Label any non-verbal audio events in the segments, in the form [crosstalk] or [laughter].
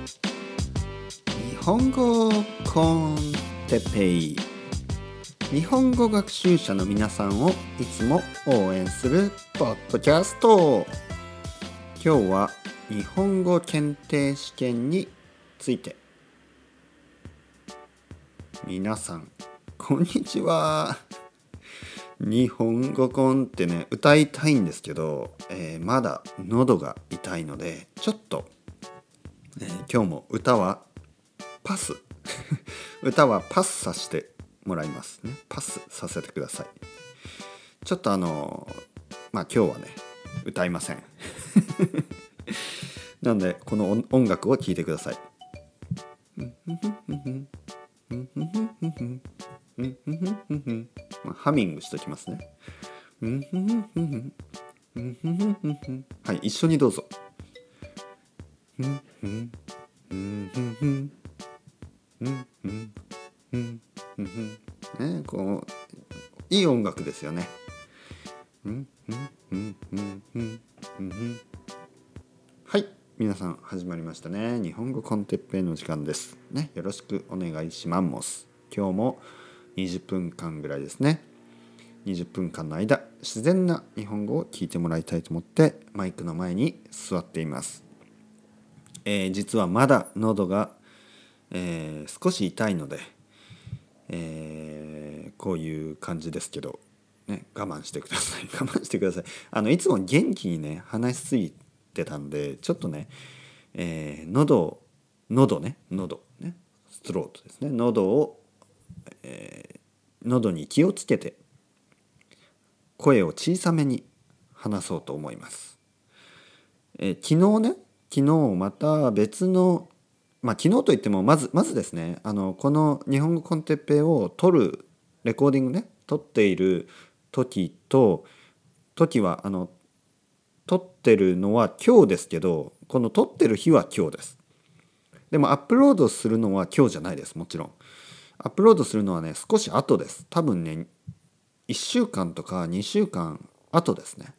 日本語コンテペイ。日本語学習者の皆さんをいつも応援するポッドキャスト。今日は日本語検定試験について。皆さんこんにちは。日本語コンってね歌いたいんですけど、えー、まだ喉が痛いのでちょっと、えー、今日も歌はパス。[laughs] 歌はパスさせてもらいますね。パスさせてください。ちょっとあのまあ今日はね歌いません。[laughs] なのでこの音楽を聴いてください。まあ、ハミングしときますね。はい、一緒にどうぞ。ね、こういい音楽ですよね。はい、皆さん始まりましたね。日本語コンテッペイの時間です。ね、よろしくお願いします。今日も20分間ぐらいですね20分間の間自然な日本語を聞いてもらいたいと思ってマイクの前に座っています、えー、実はまだ喉が、えー、少し痛いので、え、こういう感じですけど、ね、我慢してください。[laughs] 我慢してください。あのいつも元気にね話しすぎてたんでちょっとね、えー、喉喉ね喉ねストロートですね。喉をえ、喉に気をつけて声を小さめに話そうと思います。え、昨日ね昨日また別のまあ昨日といってもまずまずですねあのこの日本語コンテッペイを撮るレコーディングね撮っている時と時はあの撮ってるのは今日ですけどこの撮ってる日は今日です。でもアップロードするのは今日じゃないですもちろん。アップロードするのはね少し後です多分ね1週間とか2週間後ですね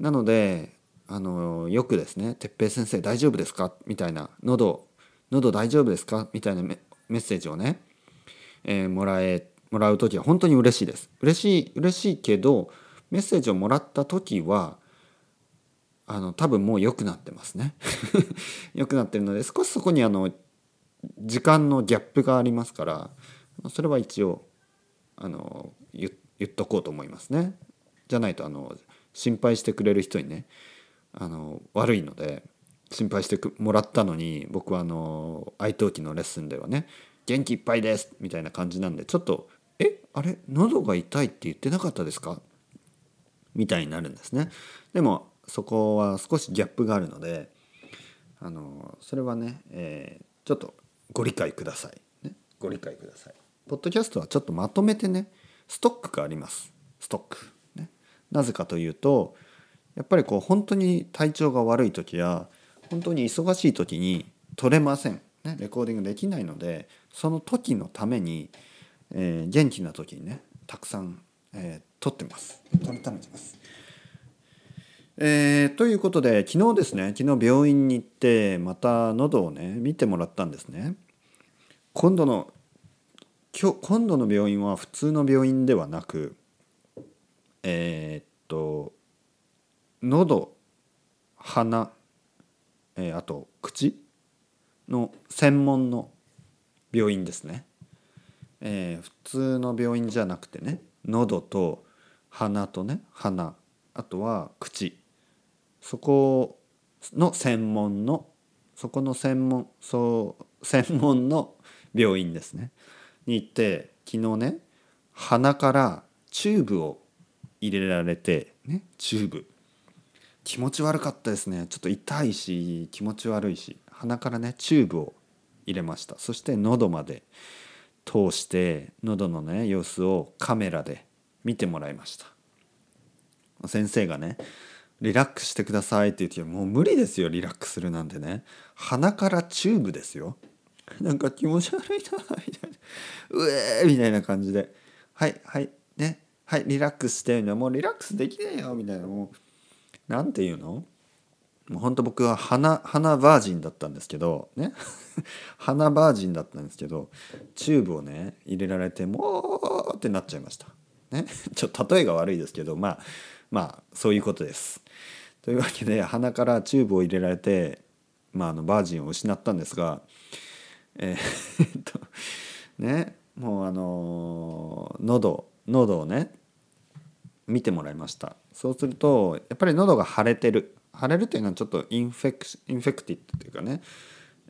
なのであのよくですね「哲平先生大丈夫ですか?」みたいな「喉喉大丈夫ですか?」みたいなメッセージをね、えー、もらえもらう時は本当に嬉しいです嬉しい嬉しいけどメッセージをもらった時はあの多分もう良くなってますね [laughs] 良くなってるので少しそこにあの時間のギャップがありますからそれは一応あの言っとこうと思いますね。じゃないとあの心配してくれる人にねあの悪いので心配してもらったのに僕はあの愛登記のレッスンではね「元気いっぱいです」みたいな感じなんでちょっと「えあれ喉が痛いって言ってなかったですか?」みたいになるんですね。でもそこは少しギャップがあるのであのそれはね、えー、ちょっとご理解ください、ね、ご理解ください。ポッドキャストはちょっとまとめてねストックがあります。ストック、ね、なぜかというとやっぱりこう本当に体調が悪い時や本当に忙しい時に撮れません、ね、レコーディングできないのでその時のために、えー、元気な時にねたくさん、えー、撮ってます撮りためてます。えー、ということで昨日ですね昨日病院に行ってまた喉をね見てもらったんですね。今度の今日今度の病院は普通の病院ではなくえー、っと喉鼻、えー、あと口の専門の病院ですね、えー、普通の病院じゃなくてね喉と鼻とね鼻あとは口。そこの専門のそこの専門そう専門の病院ですね。に行って昨日ね鼻からチューブを入れられてねチューブ。気持ち悪かったですね。ちょっと痛いし気持ち悪いし。鼻からねチューブを入れました。そして喉まで通して喉のね様子をカメラで見てもらいました。先生がねリラックスしてくださいって言ってもう無理ですよリラックスするなんてね。鼻からチューブですよ。なんか気持ち悪いなみたいな。うえーみたいな感じで。はいはいね。はいリラックスしてるのもうリラックスできねえよみたいな。もうなんていうの？もうほんと僕は鼻鼻バージンだったんですけどね？鼻バージンだったんですけど [laughs] チューブをね入れられてもうってなっちゃいました。ね、[laughs] ちょっと例えが悪いですけどまあまあそういうことです。というわけで鼻からチューブを入れられて、まあ、あのバージンを失ったんですがえー、[laughs] っとね？もうあの喉喉をね見てもらいました。そうするとやっぱり喉が腫れてる。腫れるというのはちょっと infec infected というかね、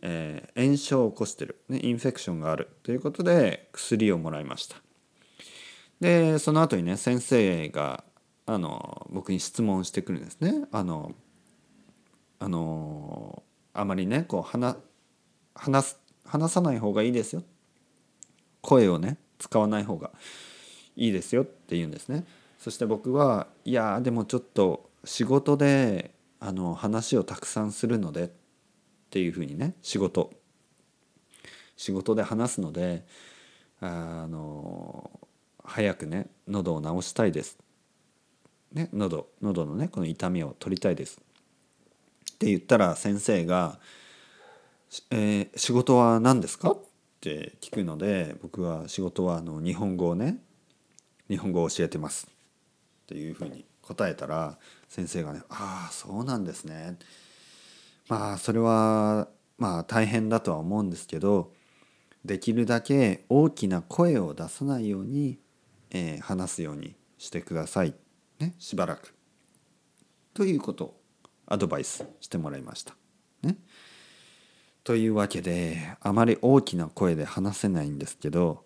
えー、炎症を起こしてる、ね、 infection があるということで薬をもらいました。でその後にね先生があの僕に質問してくるんですね。あのあのあまりねこう話話話さない方がいいですよ。声をね使わない方がいいですよって言うんですね。そして僕はいやでもちょっと仕事であの話をたくさんするのでっていうふうにね仕事。仕事で話すのであの早くね喉を治したいです、ね、喉喉のねこの痛みを取りたいです。って言ったら先生が「えー、仕事は何ですか?」って聞くので僕は仕事はあの日本語をね日本語を教えてます。っていうふうに答えたら先生がね「ああそうなんですね」まあそれはまあ大変だとは思うんですけどできるだけ大きな声を出さないように、えー、話すようにしてください、ね、しばらく。ということをアドバイスしてもらいました。ね、というわけであまり大きな声で話せないんですけど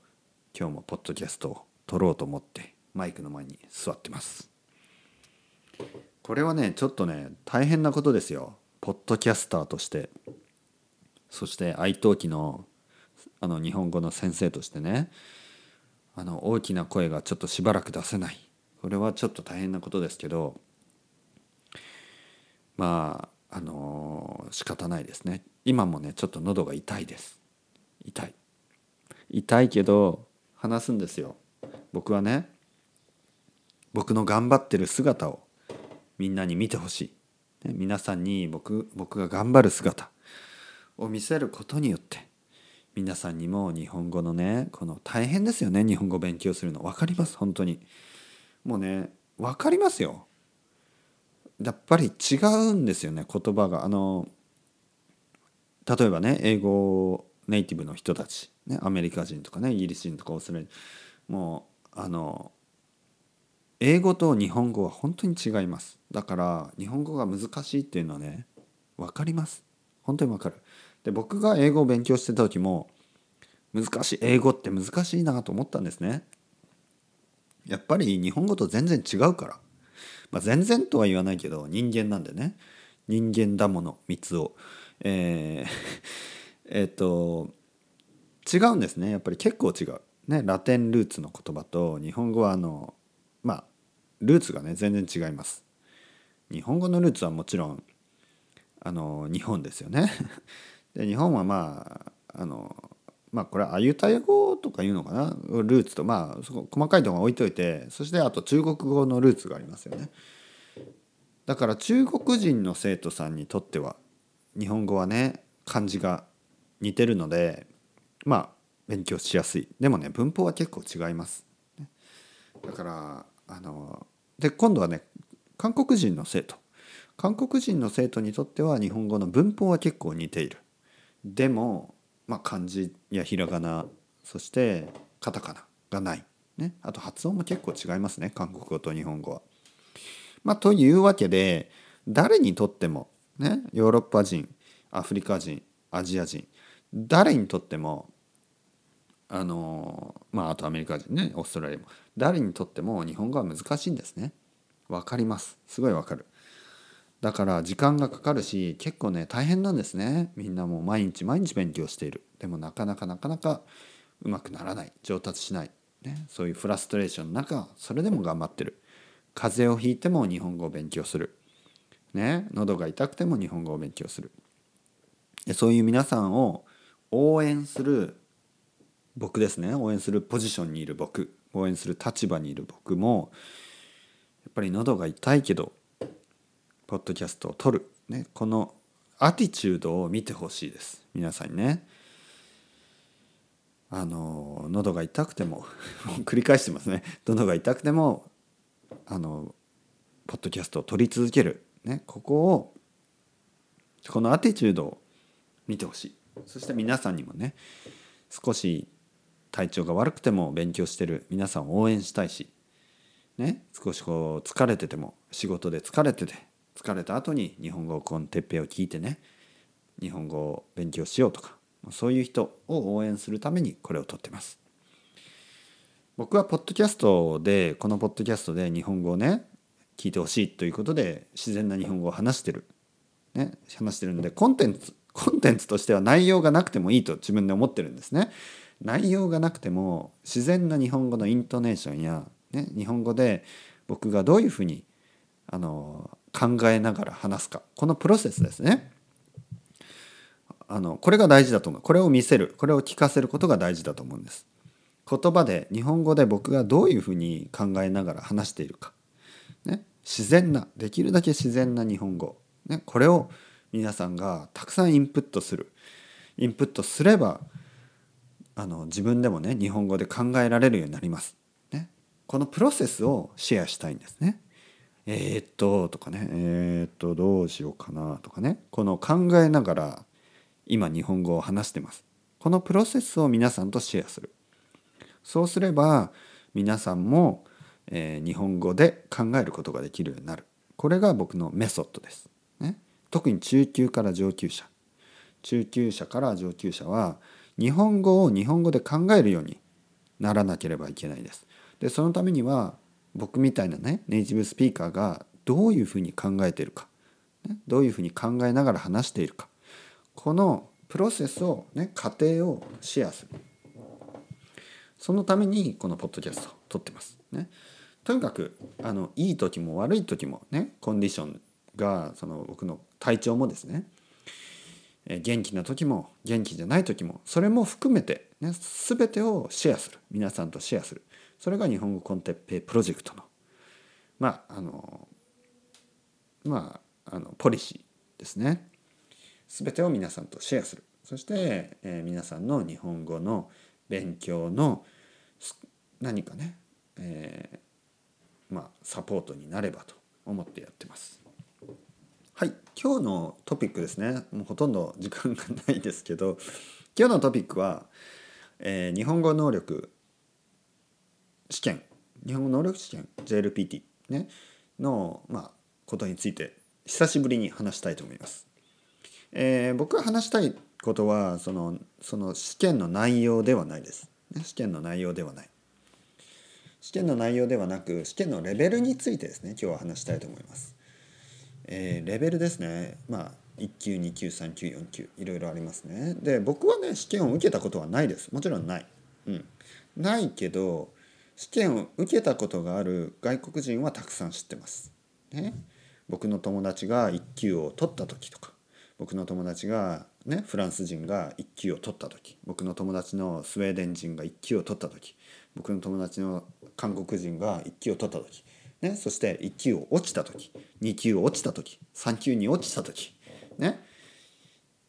今日もポッドキャストを撮ろうと思ってマイクの前に座ってます。これはねちょっとね大変なことですよ。ポッドキャスターとして。そして愛登記のあの日本語の先生としてね。あの大きな声がちょっとしばらく出せない。これはちょっと大変なことですけど。まああの仕方ないですね。今もねちょっと喉が痛いです。痛い。痛いけど話すんですよ。僕はね僕の頑張ってる姿をみんなに見てほしい、ね、皆さんに僕僕が頑張る姿を見せることによって皆さんにも日本語のねこの大変ですよね日本語勉強するの。分かります本当に。もうね分かりますよ。やっぱり違うんですよね言葉が。あの例えばね英語ネイティブの人たち、ね、アメリカ人とかねイギリス人とかオーストラリアもうあの英語と日本語は本当に違います。だから日本語が難しいっていうのはね分かります。本当に分かる。で僕が英語を勉強してた時も難しい英語って難しいなと思ったんですね。やっぱり日本語と全然違うから、まあ、全然とは言わないけど人間なんでね。人間だもの三つを。えー、[laughs] えっと違うんですね。やっぱり結構違う。ねラテンルーツの言葉と日本語はあのルーツがね全然違います。日本語のルーツはもちろんあの日本ですよね。[laughs] で日本はまああのまあこれはアユタヤ語とかいうのかな？ルーツとまあそこ細かいところ置いといてそしてあと中国語のルーツがありますよね。だから中国人の生徒さんにとっては日本語はね漢字が似てるのでまあ勉強しやすい。でもね文法は結構違います。だからあので今度はね韓国人の生徒。韓国人の生徒にとっては日本語の文法は結構似ている。でも、まあ、漢字やひらがなそしてカタカナがない、ね、あと発音も結構違いますね。韓国語と日本語は。まあ、というわけで誰にとっても、ね、ヨーロッパ人アフリカ人アジア人誰にとってもあのまああとアメリカ人ねオーストラリアも。誰にとっても日本語は難しいんですね。わかります。すごいわかる。だから時間がかかるし結構ね大変なんですね。みんなもう毎日毎日勉強している。でもなかなかなかなかうまくならない。上達しない、ね、そういうフラストレーションの中それでも頑張ってる。風邪をひいても日本語を勉強する。ね。喉が痛くても日本語を勉強する。そういう皆さんを応援する僕ですね。応援するポジションにいる僕。応援する立場にいる僕もやっぱり喉が痛いけどポッドキャストを撮る、ね、このアティチュードを見てほしいです。皆さんにね。あの喉が痛くても [laughs] 繰り返してますね。喉が痛くてもあのポッドキャストを撮り続ける、ね、ここをこのアティチュードを見てほしい。そして皆さんにもね少し体調が悪くても勉強してる皆さんを応援したいし、ね、少しこう疲れてても仕事で疲れてて疲れた後に日本語コンテッペを聞いてね日本語を勉強しようとかそういう人を応援するためにこれを撮ってます。僕はポッドキャストでこのポッドキャストで日本語をね聞いてほしいということで自然な日本語を話してる、ね、話してるのでコンテンツコンテンツとしては内容がなくてもいいと自分で思ってるんですね。内容がなくても自然な日本語のイントネーションや、ね、日本語で僕がどういうふうにあの考えながら話すかこのプロセスですね。あのこれが大事だと思う。これを見せるこれを聞かせることが大事だと思うんです。言葉で日本語で僕がどういうふうに考えながら話しているか、ね、自然なできるだけ自然な日本語、ね、これを皆さんがたくさんインプットする。インプットすればあの自分でもね日本語で考えられるようになります、ね、このプロセスをシェアしたいんですね。えー、っととかね。えー、っとどうしようかなとかね。この考えながら今日本語を話してます。このプロセスを皆さんとシェアする。そうすれば皆さんも、えー、日本語で考えることができるようになる。これが僕のメソッドです、ね、特に中級から上級者。中級者から上級者は日本語を日本語で考えるようにならなければいけないです。でそのためには僕みたいなねネイティブスピーカーがどういうふうに考えてるか、ね、どういうふうに考えながら話しているかこのプロセスをね過程をシェアする。そのためにこのポッドキャストを撮ってます。ね。とにかくあのいい時も悪い時もねコンディションがその僕の体調もですね元気な時も元気じゃない時もそれも含めて、ね、全てをシェアする皆さんとシェアするそれが日本語コンテッペイプロジェクトのまああのまああのポリシーですね。全てを皆さんとシェアするそして、えー、皆さんの日本語の勉強の何かね、えー、まあサポートになればと思ってやってます。はい今日のトピックですねもうほとんど時間がないですけど [laughs] 今日のトピックは、えー、日本語能力試験日本語能力試験 JLPT ねの、まあ、ことについて久しぶりに話したいと思います。えー、僕が話したいことはそのその試験の内容ではないです。ね、試験の内容ではない。試験の内容ではなく試験のレベルについてですね今日は話したいと思います。えー、レベルですねまあ1級2級3級4級いろいろありますね。で僕はね試験を受けたことはないです。もちろんない。うん、ないけど試験を受けたことがある外国人はたくさん知ってます。ね、僕の友達が1級を取った時とか僕の友達がねフランス人が1級を取った時僕の友達のスウェーデン人が1級を取った時僕の友達の韓国人が1級を取った時、ね、そして1級落ちた時。2級落ちた時。3級に落ちた時。ね。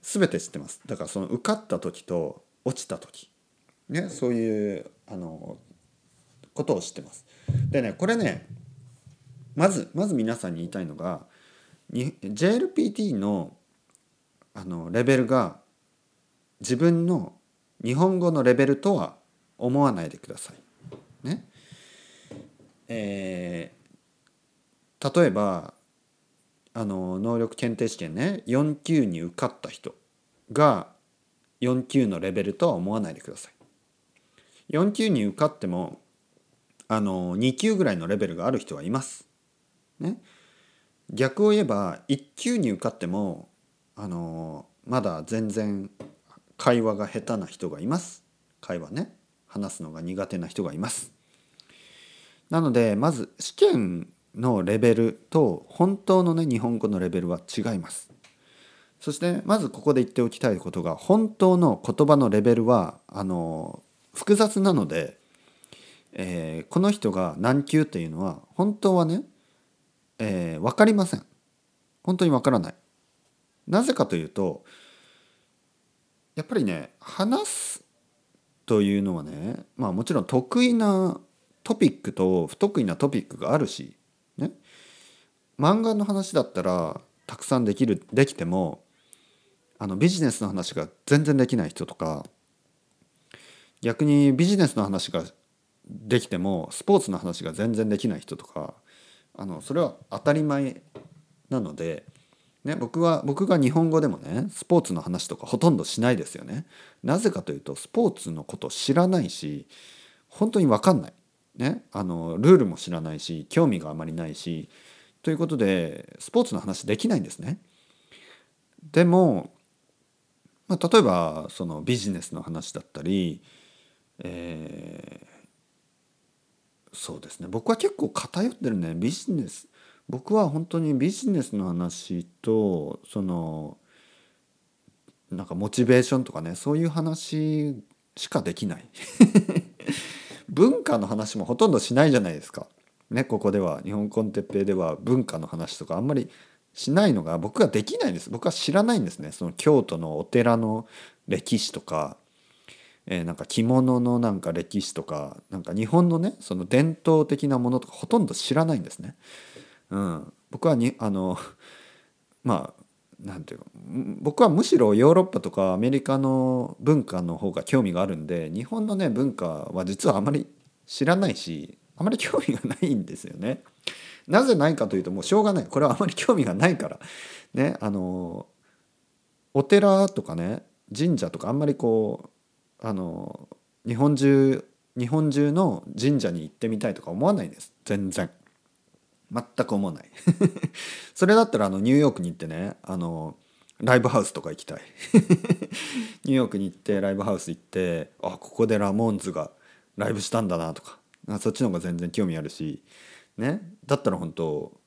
全て知ってます。だからその受かった時と落ちた時。ね。そういうあのことを知ってます。でねこれねまずまず皆さんに言いたいのがに JLPT のあのレベルが自分の日本語のレベルとは思わないでください。ね。えー、例えばあの能力検定試験ね4級に受かった人が4級のレベルとは思わないでください。4級に受かってもあの2級ぐらいのレベルがある人はいます。ね。逆を言えば1級に受かってもあのまだ全然会話が下手な人がいます会話ね話すのが苦手な人がいますなのでまず試験のレベルと本当のね日本語のレベルは違います。そしてまずここで言っておきたいことが本当の言葉のレベルはあの複雑なので、えー、この人が何級っていうのは本当はね、えー、分かりません。本当に分からない。なぜかというとやっぱりね話すというのはねまあもちろん得意なトピックと不得意なトピックがあるし漫画の話だったらたくさんできるできてもあのビジネスの話が全然できない人とか逆にビジネスの話ができてもスポーツの話が全然できない人とかあのそれは当たり前なので、ね、僕は僕が日本語でもねスポーツの話とかほとんどしないですよね。なぜかというとスポーツのこと知らないし本当に分かんない、ね、あのルールも知らないし興味があまりないしということでスポーツの話できないんですね。でも、まあ、例えばそのビジネスの話だったり、えーそうですね僕は結構偏ってるねビジネス僕は本当にビジネスの話とそのなんかモチベーションとかねそういう話しかできない [laughs] 文化の話もほとんどしないじゃないですか。ね、ここでは日本コンテッペイでは文化の話とかあんまりしないのが僕はできないんです。僕は知らないんですね。その京都のお寺の歴史とかえー、なんか着物のなんか歴史とかなんか日本のねその伝統的なものとかほとんど知らないんですね。うん、僕はにあの [laughs] まあなんていう僕はむしろヨーロッパとかアメリカの文化の方が興味があるんで日本のね文化は実はあまり知らないしあまり興味がないんですよね。なぜないかというともうしょうがない。これはあまり興味がないから。ねあのお寺とかね神社とかあんまりこうあの日本中日本中の神社に行ってみたいとか思わないです。全然。全く思わない。[laughs] それだったらあのニューヨークに行ってねあのライブハウスとか行きたい。[laughs] ニューヨークに行ってライブハウス行ってあここでラモーンズがライブしたんだなとか。そっちの方が全然興味あるしね。だったら本当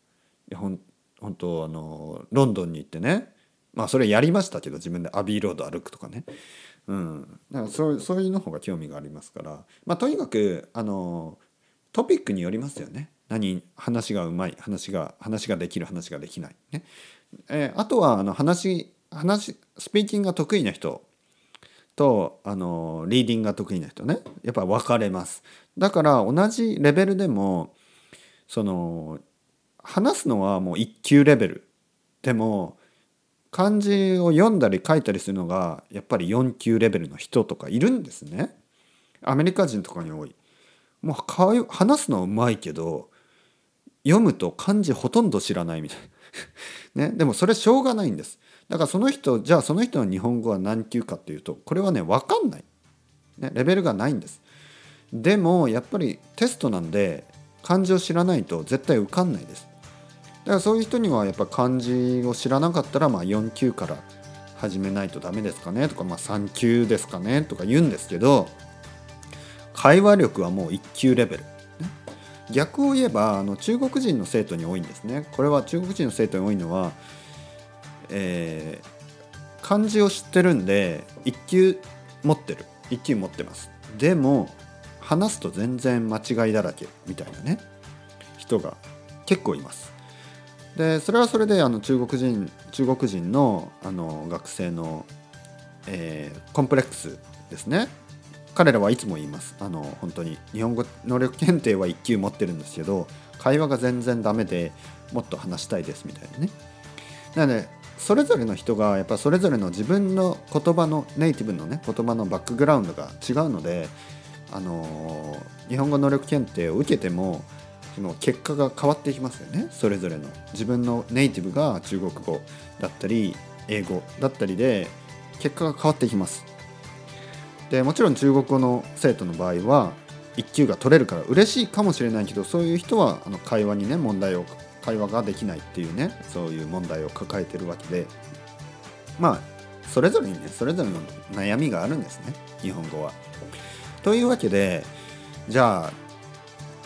いやほん本当あのロンドンに行ってねまあそれやりましたけど自分でアビーロード歩くとかね。うん、だからそうそういうの方が興味がありますから、まあ、とにかくあのトピックによりますよね。何話がうまい話が話ができる話ができない、ね。えー、あとはあの話話スピーキングが得意な人とあのリーディングが得意な人ねやっぱ分かれますだから同じレベルでもその話すのはもう1級レベルでも漢字を読んだり書いたりするのがやっぱり4級レベルの人とかいるんですね。アメリカ人とかに多い。もう話すのはうまいけど読むと漢字ほとんど知らないみたいな。[laughs] ね、でもそれしょうがないんです。だからその人じゃあその人の日本語は何級かっていうとこれはね分かんない、ね、レベルがないんです。でもやっぱりテストなんで漢字を知らないと絶対受かんないです。だからそういう人にはやっぱ漢字を知らなかったらまあ4級から始めないとダメですかねとか、まあ、3級ですかねとか言うんですけど会話力はもう1級レベル。逆を言えばあの中国人の生徒に多いんですね。これは中国人の生徒に多いのは、えー、漢字を知ってるんで1級持ってる1級持ってます。でも話すと全然間違いだらけみたいなね人が結構います。でそれはそれであの中国人中国人のあの学生の、えー、コンプレックスですね彼らはいつも言いますあの本当に日本語能力検定は1級持ってるんですけど会話が全然ダメでもっと話したいですみたいなねなのでそれぞれの人がやっぱそれぞれの自分の言葉のネイティブのね言葉のバックグラウンドが違うのであの日本語能力検定を受けてもその結果が変わっていきますよね。それぞれの自分のネイティブが中国語だったり英語だったりで結果が変わってきます。でもちろん中国語の生徒の場合は1級が取れるから嬉しいかもしれないけどそういう人はあの会話にね問題を会話ができないっていうねそういう問題を抱えてるわけでまあそれぞれにねそれぞれの悩みがあるんですね日本語は。というわけでじゃあ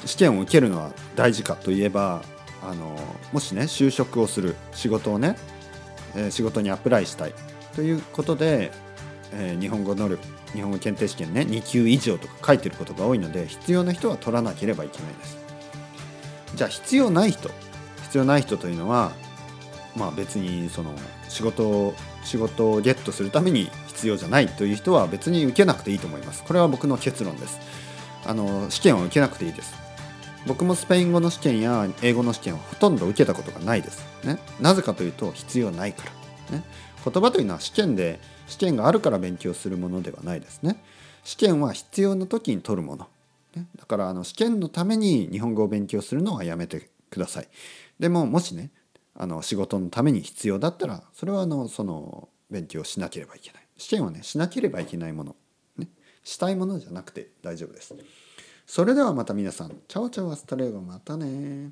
試験を受けるのは大事かといえばあのもしね就職をする仕事をね、え、仕事にアプライしたいということで、えー、日本語能力日本語検定試験ね2級以上とか書いてることが多いので必要な人は取らなければいけないですじゃあ必要ない人必要ない人というのはまあ別にその仕事を仕事をゲットするために必要じゃないという人は別に受けなくていいと思います。これは僕の結論です。あの試験は受けなくていいです。僕もスペイン語の試験や英語の試験はほとんど受けたことがないです、ね、なぜかというと必要ないから、ね、言葉というのは試験で試験があるから勉強するものではないです。ね。試験は必要な時に取るもの、ね、だからあの試験のために日本語を勉強するのはやめてください。でももしねあの仕事のために必要だったらそれはあのその勉強しなければいけない。試験はねしなければいけないもの、ね、したいものじゃなくて大丈夫です。それではまた皆さん chao chao hasta luego またね